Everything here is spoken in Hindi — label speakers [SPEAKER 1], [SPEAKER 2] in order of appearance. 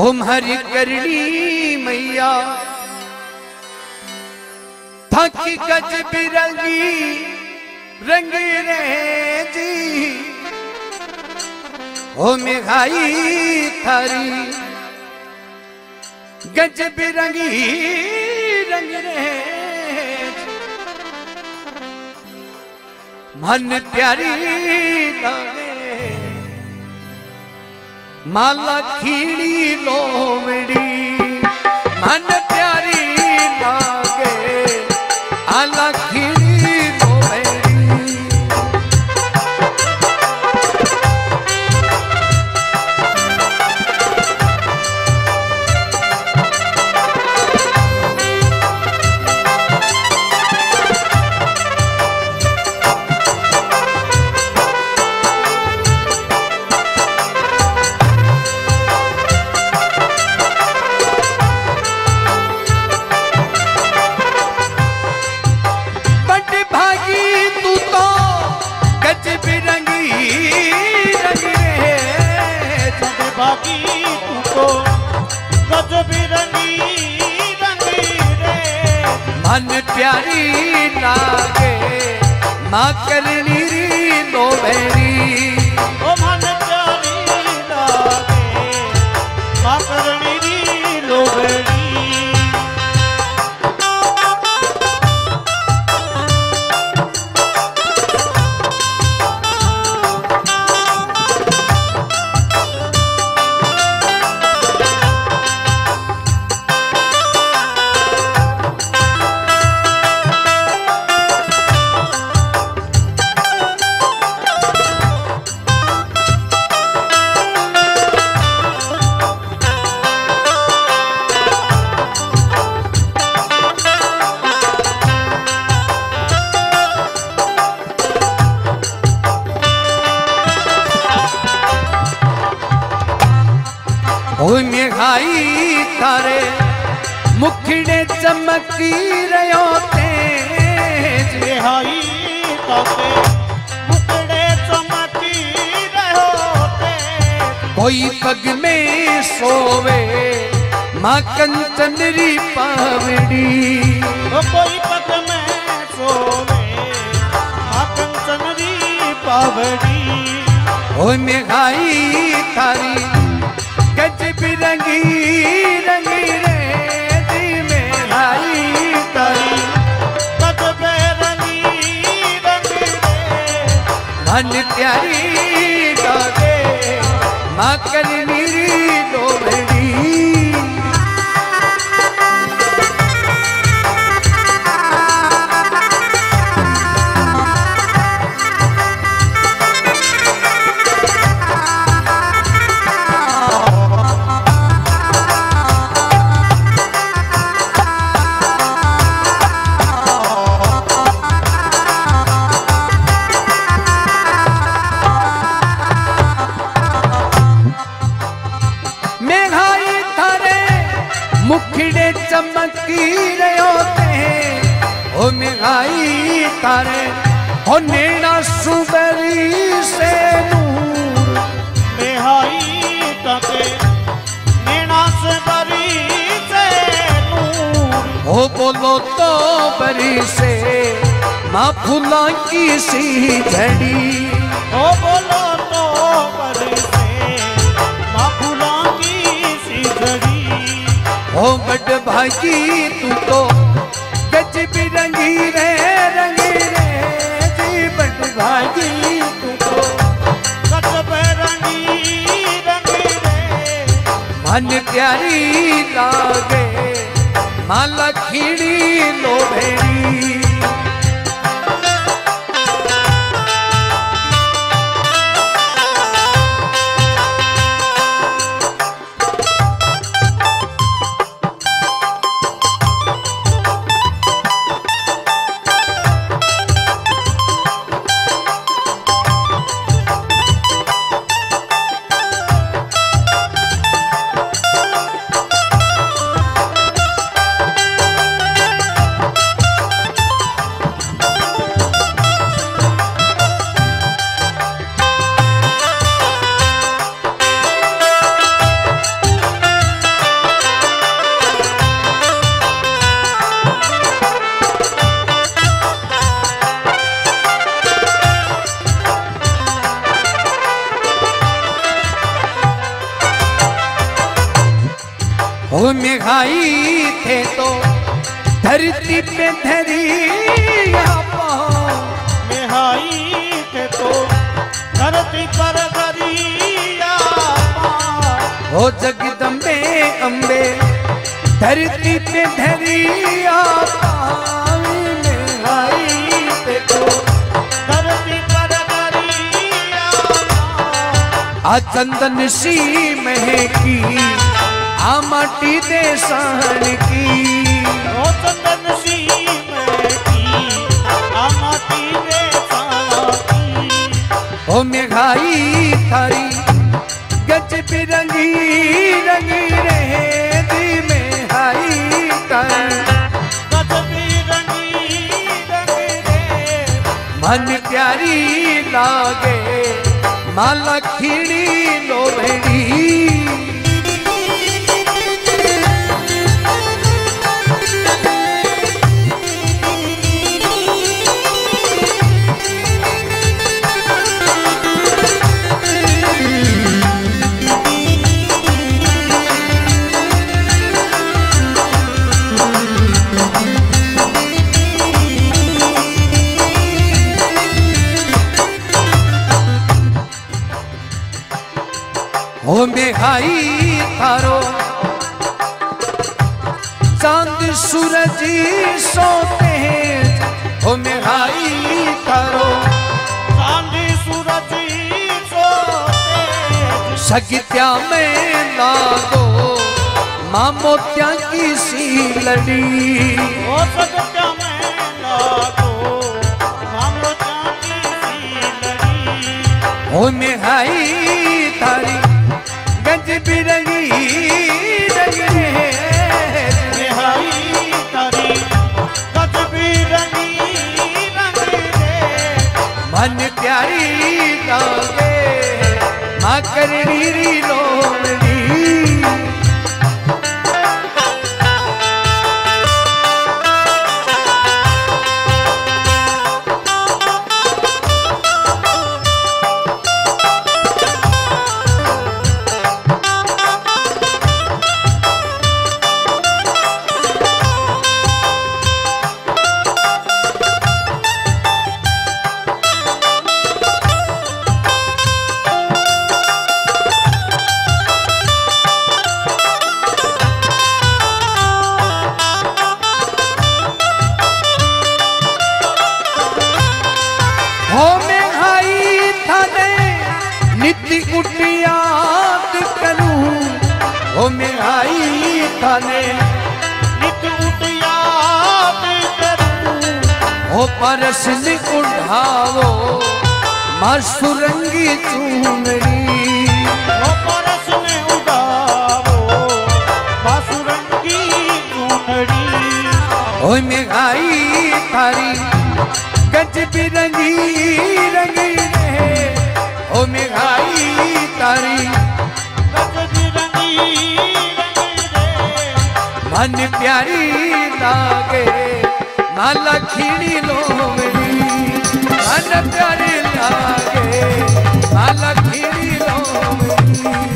[SPEAKER 1] ओम हरि करणी मैया। थकी गज बिरंगी, रंग रे जी ओ मेघाई थारी, गज बिरंगी, रंग रे मन प्यारी लागे माला खीड़ी लोमड़ी
[SPEAKER 2] जग बाकी तू तो रंगी रे
[SPEAKER 1] मन प्यारी लागे माँ करनी री
[SPEAKER 2] दो बैरी
[SPEAKER 1] ओ तारे मुखड़े चमकी रहो तेज।
[SPEAKER 2] रिहाई चमकी रहो ते
[SPEAKER 1] कोई पग में सोवे माँ कंचनरी पावड़ी।
[SPEAKER 2] कोई पग में सोवे माँ कंचनरी पावड़ी।
[SPEAKER 1] ओ मेघाई तारी बिरंगी रंगी रे जी मेघाई तारी
[SPEAKER 2] कद बेरंगी रंगी
[SPEAKER 1] मन प्यारी लागे। माँ करनी री लोभड़ी चमकी रहो ते ओ मेघाई तारे हो नेना सुबरी से नूर।
[SPEAKER 2] निहाई तके नैना से नूर।
[SPEAKER 1] हो बोलो तो बरी से माँ फूला की सी झड़ी।
[SPEAKER 2] ओ बोलो
[SPEAKER 1] हो बड़ भागी तू तो गज बिरंगी रे, रंगी रे। जी बड़ भागी तू तो
[SPEAKER 2] कच बेरंगी रंगी रे।
[SPEAKER 1] मन प्यारी लागे, माला खीड़ी मेघाई थे तो धरती पे धरिया पाँव
[SPEAKER 2] मेहाई थे तो धरती पर पार।
[SPEAKER 1] हो जगदम्बे अम्बे धरती पे धरिया पाँव मेघाई थे तो
[SPEAKER 2] धरती पर पार।
[SPEAKER 1] आ चंदन सी महकी आ माटी दे सहन की।
[SPEAKER 2] ओ चंदन सी
[SPEAKER 1] हो मेघाई थारी गज बिरंगी रंगी रहे दी मेघाई मन प्यारी लागे माला खीड़ी लोभड़ी हो मेघाई थारो। चाँद सूरज सोते हैं। हो मेघाई थारो।
[SPEAKER 2] चांदी सूरज सोते
[SPEAKER 1] सगित्या में लागो माँ मोत्या की सी लड़ी।
[SPEAKER 2] ओ सत्या में लागो मामलो चांदी सी लड़ी।
[SPEAKER 1] हो मेघाई थारी। गज बिरंगी
[SPEAKER 2] तारी
[SPEAKER 1] मन प्यारी लागे माँ री लोमड़ी नित्य उटियात करूँ हो आई थाने।
[SPEAKER 2] नित उठयात करूँ
[SPEAKER 1] हो परस उठावो माँ सुरंगी चूनरी
[SPEAKER 2] ओ परस चूनड़ी
[SPEAKER 1] हो थारी, गज बिरंगी रंगी मेघाई तारी। मन प्यारी लागे माला खीणी लोमड़ी। मन प्यारी लागे माला खीणी लोमड़ी।